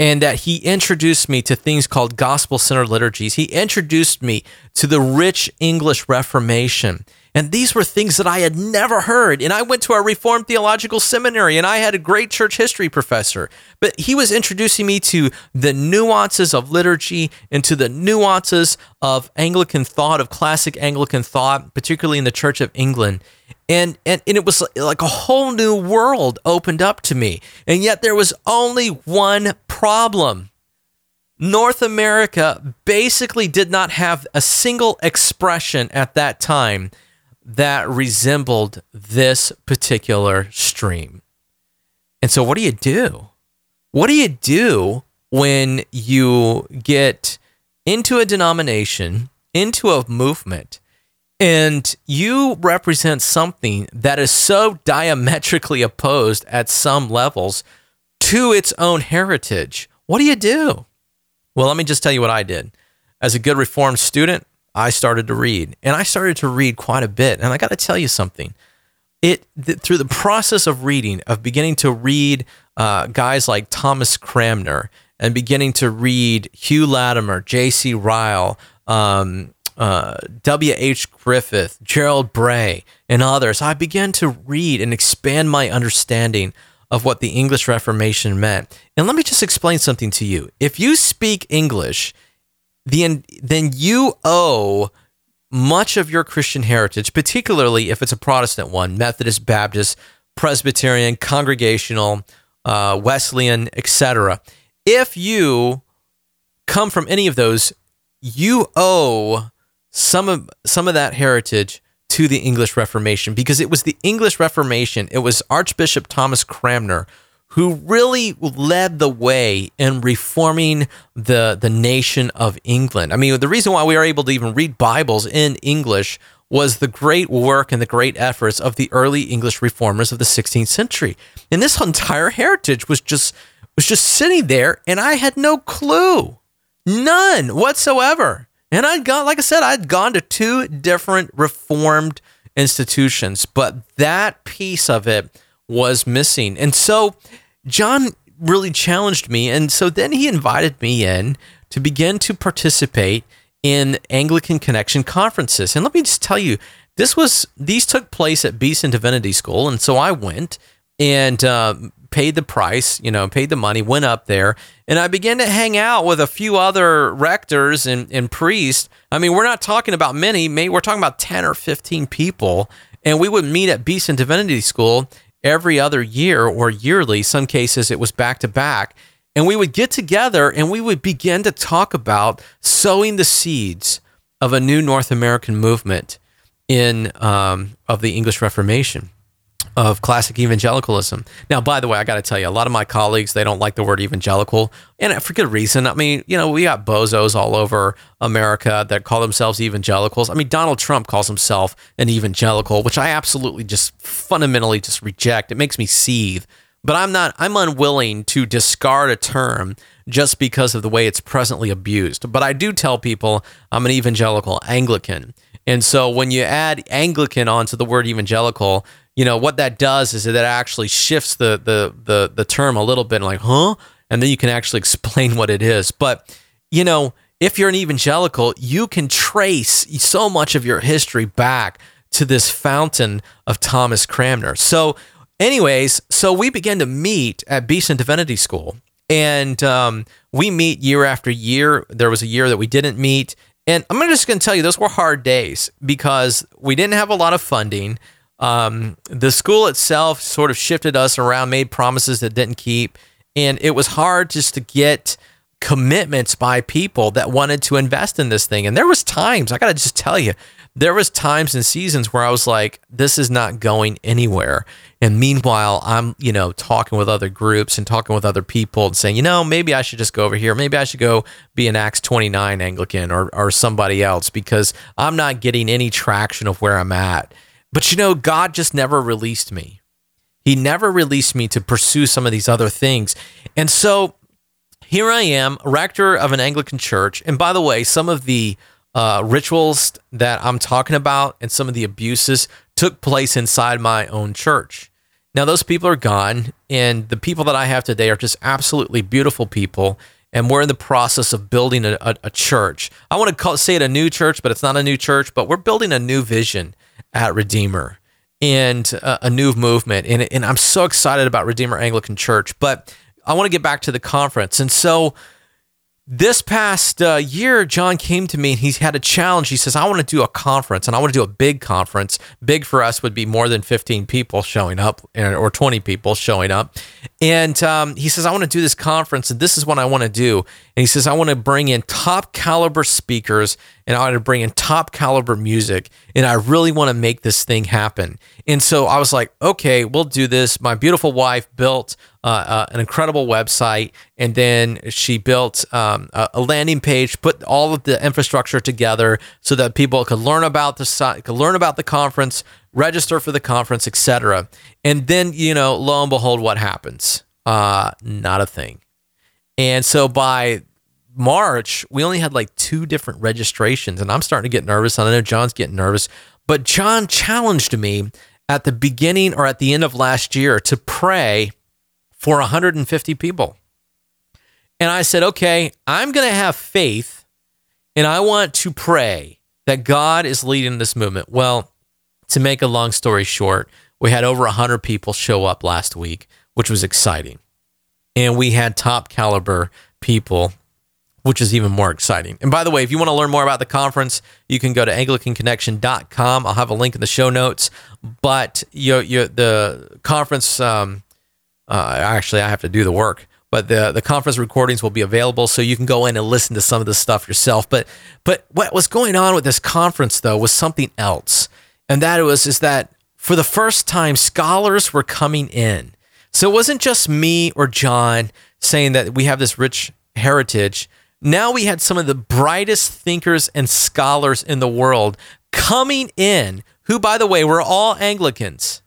And that he introduced me to things called gospel centered liturgies. He introduced me to the rich English Reformation. And these were things that I had never heard. And I went to a Reformed Theological Seminary and I had a great church history professor. But he was introducing me to the nuances of liturgy and to the nuances of Anglican thought, of classic Anglican thought, particularly in the Church of England. And, and, and it was like a whole new world opened up to me. And yet there was only one problem North America basically did not have a single expression at that time that resembled this particular stream. And so, what do you do? What do you do when you get into a denomination, into a movement, and you represent something that is so diametrically opposed at some levels to its own heritage? What do you do? Well, let me just tell you what I did. As a good Reformed student, I started to read, and I started to read quite a bit. And I got to tell you something. It th- through the process of reading, of beginning to read uh, guys like Thomas Cranmer and beginning to read Hugh Latimer, J.C. Ryle, um, uh, W.H. Griffith, Gerald Bray, and others, I began to read and expand my understanding of what the English Reformation meant. And let me just explain something to you. If you speak English, the, then you owe much of your Christian heritage, particularly if it's a Protestant one, Methodist, Baptist, Presbyterian, Congregational, uh, Wesleyan, etc. If you come from any of those, you owe some of some of that heritage to the English Reformation because it was the English Reformation. It was Archbishop Thomas Cranmer who really led the way in reforming the the nation of England. I mean, the reason why we are able to even read Bibles in English was the great work and the great efforts of the early English reformers of the 16th century. And this entire heritage was just was just sitting there and I had no clue. None whatsoever. And I'd gone, like I said, I'd gone to two different reformed institutions, but that piece of it was missing. And so John really challenged me. And so then he invited me in to begin to participate in Anglican Connection conferences. And let me just tell you, this was these took place at Beeson Divinity School, and so I went and uh, paid the price, you know, paid the money, went up there, and I began to hang out with a few other rectors and, and priests. I mean, we're not talking about many, maybe we're talking about 10 or 15 people. And we would meet at Beeson Divinity School every other year or yearly. Some cases it was back to back. And we would get together and we would begin to talk about sowing the seeds of a new North American movement in um, of the English Reformation of classic evangelicalism. Now, by the way, I got to tell you, a lot of my colleagues they don't like the word evangelical, and for good reason. I mean, you know, we got bozos all over America that call themselves evangelicals. I mean, Donald Trump calls himself an evangelical, which I absolutely just fundamentally just reject. It makes me seethe. But I'm not. I'm unwilling to discard a term just because of the way it's presently abused. But I do tell people I'm an evangelical Anglican. And so when you add Anglican onto the word evangelical, you know what that does is that it actually shifts the the the the term a little bit like huh? And then you can actually explain what it is. But you know if you're an evangelical you can trace so much of your history back to this fountain of Thomas Cranmer. So anyways so we began to meet at Beeson Divinity School. And um, we meet year after year. There was a year that we didn't meet. And I'm just going to tell you those were hard days because we didn't have a lot of funding um, the school itself sort of shifted us around, made promises that didn't keep, and it was hard just to get commitments by people that wanted to invest in this thing. And there was times, I got to just tell you, there was times and seasons where I was like, this is not going anywhere. And meanwhile, I'm, you know, talking with other groups and talking with other people and saying, you know, maybe I should just go over here. Maybe I should go be an Acts 29 Anglican or, or somebody else because I'm not getting any traction of where I'm at. But you know, God just never released me. He never released me to pursue some of these other things. And so here I am, rector of an Anglican church. And by the way, some of the uh, rituals that I'm talking about and some of the abuses took place inside my own church. Now, those people are gone, and the people that I have today are just absolutely beautiful people. And we're in the process of building a, a, a church. I want to call, say it a new church, but it's not a new church, but we're building a new vision at Redeemer and uh, a new movement. And, and I'm so excited about Redeemer Anglican Church. But I want to get back to the conference. And so this past uh, year, John came to me and he's had a challenge. He says, I want to do a conference and I want to do a big conference. Big for us would be more than 15 people showing up or 20 people showing up. And um, he says, I want to do this conference and this is what I want to do. And he says, I want to bring in top caliber speakers and I want to bring in top caliber music. And I really want to make this thing happen. And so I was like, okay, we'll do this. My beautiful wife built uh, uh, an incredible website, and then she built um, a, a, landing page, put all of the infrastructure together so that people could learn about the could learn about the conference, register for the conference, etc. And then you know, lo and behold, what happens? Uh, not a thing. And so by March, we only had like two different registrations, and I'm starting to get nervous. And I know John's getting nervous, but John challenged me at the beginning or at the end of last year to pray for 150 people. And I said, okay, I'm going to have faith and I want to pray that God is leading this movement. Well, to make a long story short, we had over 100 people show up last week, which was exciting. And we had top caliber people which is even more exciting. And by the way, if you want to learn more about the conference, you can go to anglicanconnection.com. I'll have a link in the show notes. But you, you the conference, um, uh, actually, I have to do the work. But the the conference recordings will be available, so you can go in and listen to some of this stuff yourself. But but what was going on with this conference though was something else, and that was is that for the first time, scholars were coming in. So it wasn't just me or John saying that we have this rich heritage now we had some of the brightest thinkers and scholars in the world coming in, who, by the way, were all Anglicans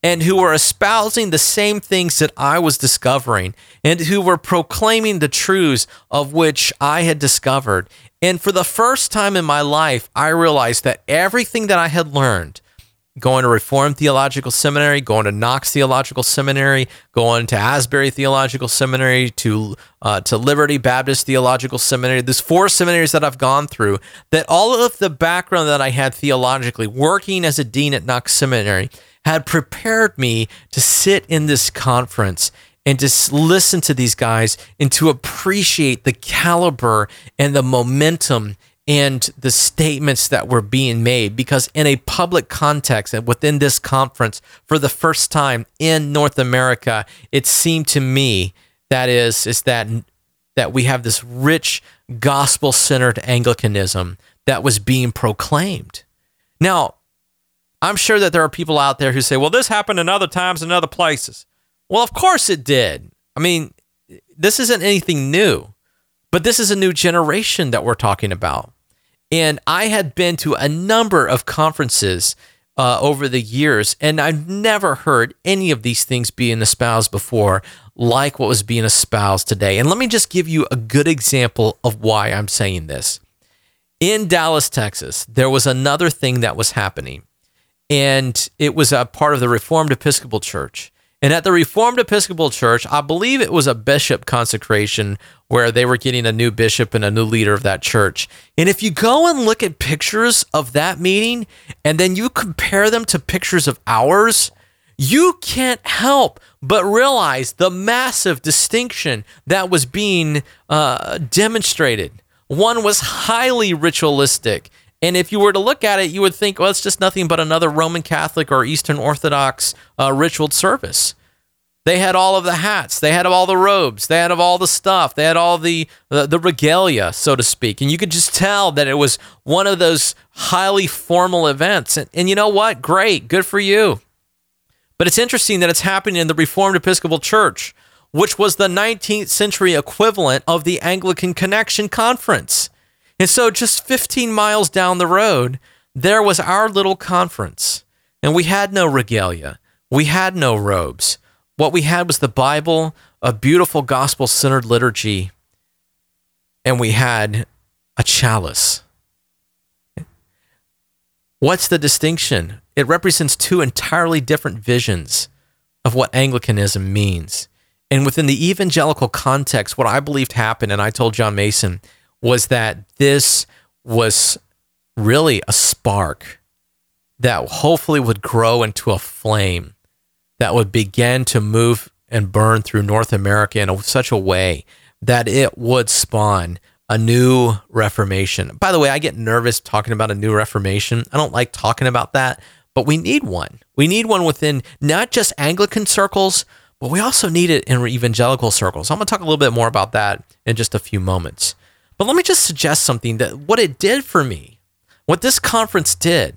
and who were espousing the same things that I was discovering and who were proclaiming the truths of which I had discovered. And for the first time in my life, I realized that everything that I had learned going to Reformed Theological Seminary, going to Knox Theological Seminary, going to Asbury Theological Seminary, to uh, to Liberty Baptist Theological Seminary. There's four seminaries that I've gone through. That all of the background that I had theologically, working as a dean at Knox Seminary, had prepared me to sit in this conference and to listen to these guys and to appreciate the caliber and the momentum and the statements that were being made because in a public context and within this conference for the first time in North America it seemed to me that is is that that we have this rich gospel-centered Anglicanism that was being proclaimed. Now, I'm sure that there are people out there who say, "Well, this happened in other times in other places." Well, of course it did. I mean, this isn't anything new. But this is a new generation that we're talking about. And I had been to a number of conferences uh, over the years, and I've never heard any of these things being espoused before, like what was being espoused today. And let me just give you a good example of why I'm saying this. In Dallas, Texas, there was another thing that was happening, and it was a part of the Reformed Episcopal Church. And at the Reformed Episcopal Church, I believe it was a bishop consecration where they were getting a new bishop and a new leader of that church. And if you go and look at pictures of that meeting and then you compare them to pictures of ours, you can't help but realize the massive distinction that was being uh, demonstrated. One was highly ritualistic. And if you were to look at it, you would think, well, it's just nothing but another Roman Catholic or Eastern Orthodox uh, ritual service. They had all of the hats, they had all the robes, they had all the stuff, they had all the, the the regalia, so to speak, and you could just tell that it was one of those highly formal events. And, and you know what? Great, good for you. But it's interesting that it's happening in the Reformed Episcopal Church, which was the 19th century equivalent of the Anglican Connection Conference. And so, just 15 miles down the road, there was our little conference. And we had no regalia, we had no robes. What we had was the Bible, a beautiful gospel centered liturgy, and we had a chalice. What's the distinction? It represents two entirely different visions of what Anglicanism means. And within the evangelical context, what I believed happened, and I told John Mason, was that this was really a spark that hopefully would grow into a flame that would begin to move and burn through North America in a, such a way that it would spawn a new reformation. By the way, I get nervous talking about a new reformation. I don't like talking about that, but we need one. We need one within not just Anglican circles, but we also need it in evangelical circles. I'm going to talk a little bit more about that in just a few moments. But let me just suggest something that what it did for me, what this conference did,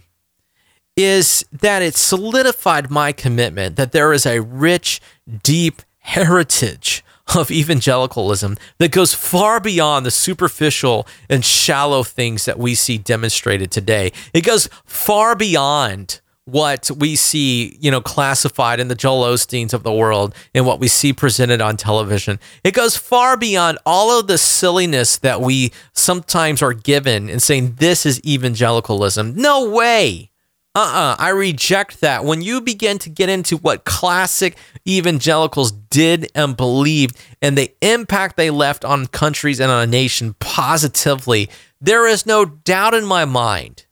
is that it solidified my commitment that there is a rich, deep heritage of evangelicalism that goes far beyond the superficial and shallow things that we see demonstrated today. It goes far beyond what we see, you know, classified in the Joel Osteens of the world and what we see presented on television. It goes far beyond all of the silliness that we sometimes are given in saying this is evangelicalism. No way. Uh-uh, I reject that. When you begin to get into what classic evangelicals did and believed and the impact they left on countries and on a nation positively, there is no doubt in my mind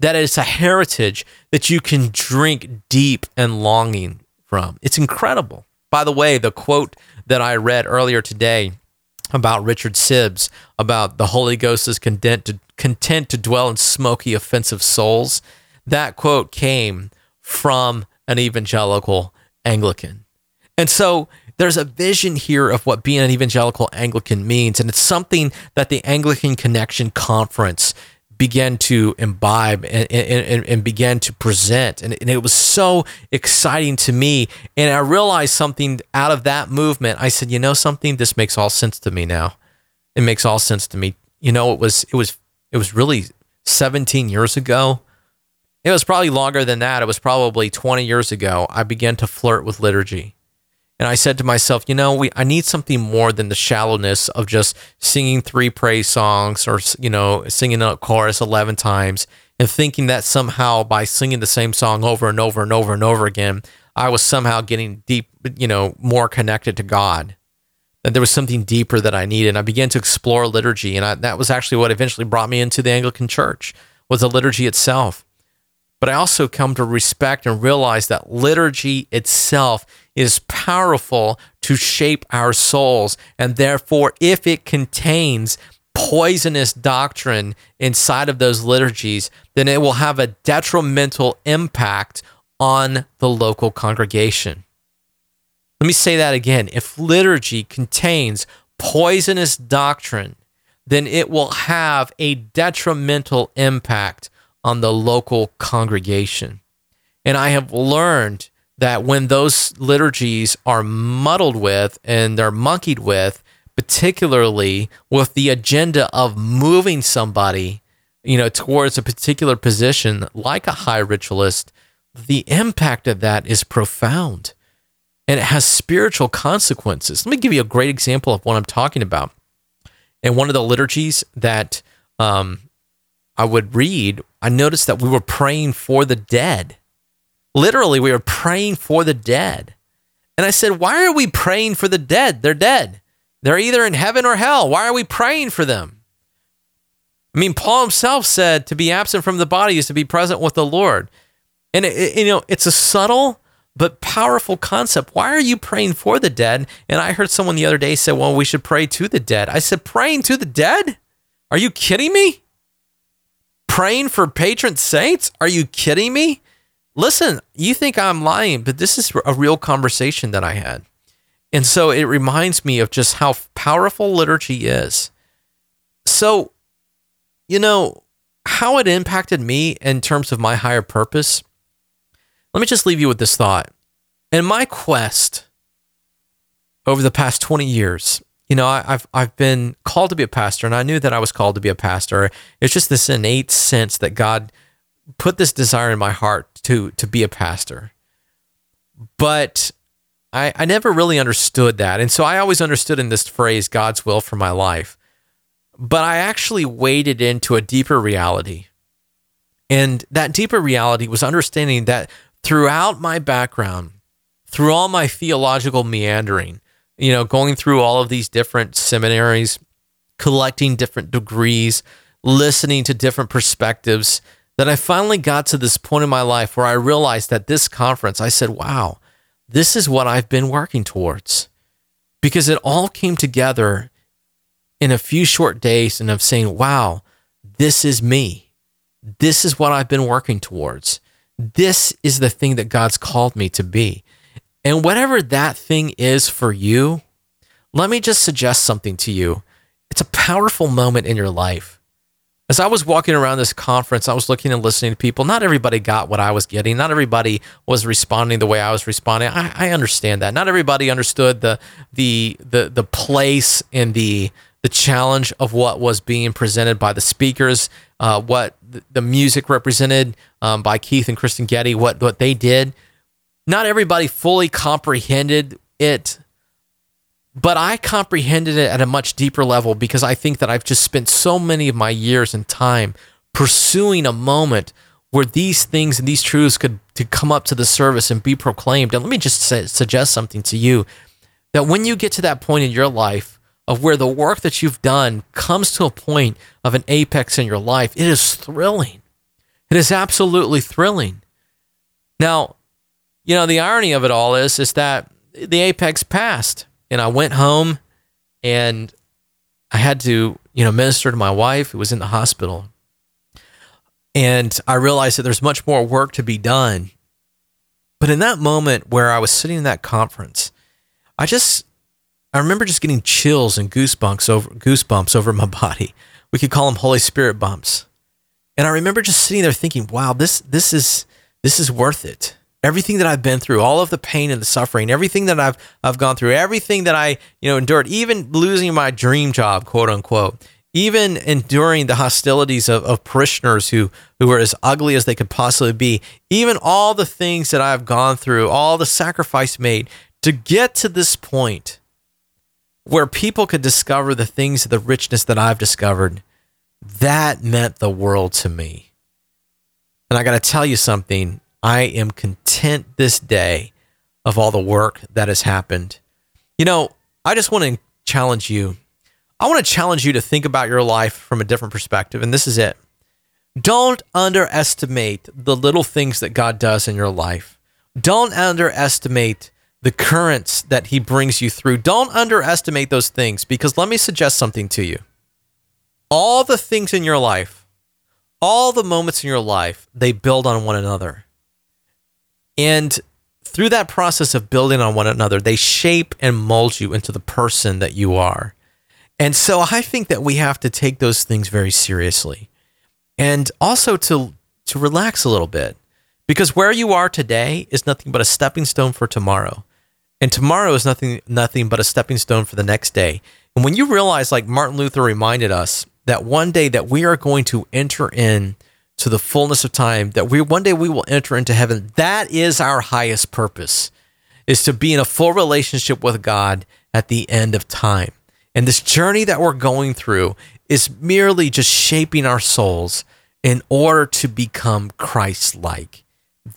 that it's a heritage that you can drink deep and longing from. It's incredible. By the way, the quote that I read earlier today about Richard Sibbes about the Holy Ghost is content to, content to dwell in smoky, offensive souls. That quote came from an evangelical Anglican. And so there's a vision here of what being an evangelical Anglican means. And it's something that the Anglican Connection Conference began to imbibe and, and, and began to present. And, and it was so exciting to me. And I realized something out of that movement. I said, you know something? This makes all sense to me now. It makes all sense to me. You know, it was it was it was really 17 years ago. It was probably longer than that. It was probably 20 years ago. I began to flirt with liturgy. And I said to myself, you know, we I need something more than the shallowness of just singing three praise songs or you know, singing a chorus 11 times and thinking that somehow by singing the same song over and over and over and over again, I was somehow getting deep, you know, more connected to God. That there was something deeper that I needed. And I began to explore liturgy, and I, that was actually what eventually brought me into the Anglican Church was the liturgy itself. But I also come to respect and realize that liturgy itself is powerful to shape our souls. And therefore, if it contains poisonous doctrine inside of those liturgies, then it will have a detrimental impact on the local congregation. Let me say that again. If liturgy contains poisonous doctrine, then it will have a detrimental impact on the local congregation. And I have learned that when those liturgies are muddled with and they're monkeyed with, particularly with the agenda of moving somebody, you know, towards a particular position like a high ritualist, the impact of that is profound and it has spiritual consequences. Let me give you a great example of what I'm talking about. And one of the liturgies that um, I would read, I noticed that we were praying for the dead. Literally, we were praying for the dead. And I said, Why are we praying for the dead? They're dead. They're either in heaven or hell. Why are we praying for them? I mean, Paul himself said to be absent from the body is to be present with the Lord. And, it, it, you know, it's a subtle but powerful concept. Why are you praying for the dead? And I heard someone the other day say, well, we should pray to the dead. I said, praying to the dead? Are you kidding me? Praying for patron saints? Are you kidding me? listen, you think I'm lying, but this is a real conversation that I had. And so it reminds me of just how powerful liturgy is. So, you know, how it impacted me in terms of my higher purpose. Let me just leave you with this thought. In my quest over the past 20 years, you know, I, have I've been called to be a pastor, and I knew that I was called to be a pastor. It's just this innate sense that God put this desire in my heart to to be a pastor. But I, I never really understood that. And so I always understood in this phrase, God's will for my life. But I actually waded into a deeper reality. And that deeper reality was understanding that throughout my background, through all my theological meandering, you know, going through all of these different seminaries, collecting different degrees, listening to different perspectives, that I finally got to this point in my life where I realized that this conference, I said, wow, this is what I've been working towards. Because it all came together in a few short days and of saying, wow, this is me. This is what I've been working towards. This is the thing that God's called me to be. And whatever that thing is for you, let me just suggest something to you. It's a powerful moment in your life. As I was walking around this conference, I was looking and listening to people. Not everybody got what I was getting. Not everybody was responding the way I was responding. I, I understand that. Not everybody understood the the the the place and the the challenge of what was being presented by the speakers, uh, what the music represented um, by Keith and Kristyn Getty, what what they did. Not everybody fully comprehended it but I comprehended it at a much deeper level because I think that I've just spent so many of my years and time pursuing a moment where these things and these truths could to come up to the service and be proclaimed. And let me just say, suggest something to you that when you get to that point in your life of where the work that you've done comes to a point of an apex in your life, it is thrilling. It is absolutely thrilling. Now, you know, the irony of it all is is that the apex passed and I went home and I had to, you know, minister to my wife who was in the hospital. And I realized that there's much more work to be done. But in that moment where I was sitting in that conference, I just I remember just getting chills and goosebumps over goosebumps over my body. We could call them Holy Spirit bumps. And I remember just sitting there thinking, wow, this this is this is worth it everything that I've been through, all of the pain and the suffering, everything that I've I've gone through, everything that I you know endured, even losing my dream job, quote unquote, even enduring the hostilities of, of parishioners who who were as ugly as they could possibly be, even all the things that I've gone through, all the sacrifice made to get to this point where people could discover the things, the richness that I've discovered, that meant the world to me. And I got to tell you something I am content this day of all the work that has happened. You know, I just want to challenge you. I want to challenge you to think about your life from a different perspective. And this is it. Don't underestimate the little things that God does in your life. Don't underestimate the currents that He brings you through. Don't underestimate those things because let me suggest something to you. All the things in your life, all the moments in your life, they build on one another. And through that process of building on one another, they shape and mold you into the person that you are. And so I think that we have to take those things very seriously. And also to to relax a little bit. Because where you are today is nothing but a stepping stone for tomorrow. And tomorrow is nothing nothing but a stepping stone for the next day. And when you realize like Martin Luther reminded us that one day that we are going to enter in to the fullness of time that we one day we will enter into heaven. That is our highest purpose is to be in a full relationship with God at the end of time. And this journey that we're going through is merely just shaping our souls in order to become Christ like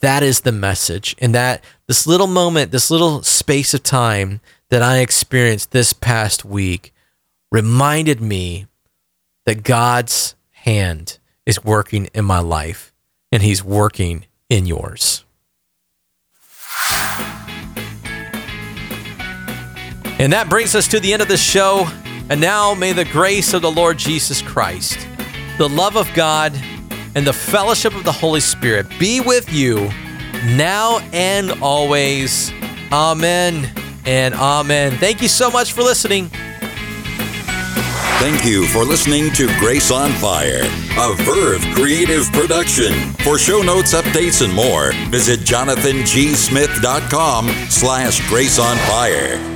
that is the message. And that this little moment this little space of time that I experienced this past week reminded me that God's hand is working in my life and he's working in yours. And that brings us to the end of the show. And now may the grace of the Lord Jesus Christ, the love of God, and the fellowship of the Holy Spirit be with you now and always. Amen and amen. Thank you so much for listening. Thank you for listening to Grace on Fire, a Verve creative production. For show notes, updates, and more, visit jonathangsmith.com slash grace on fire.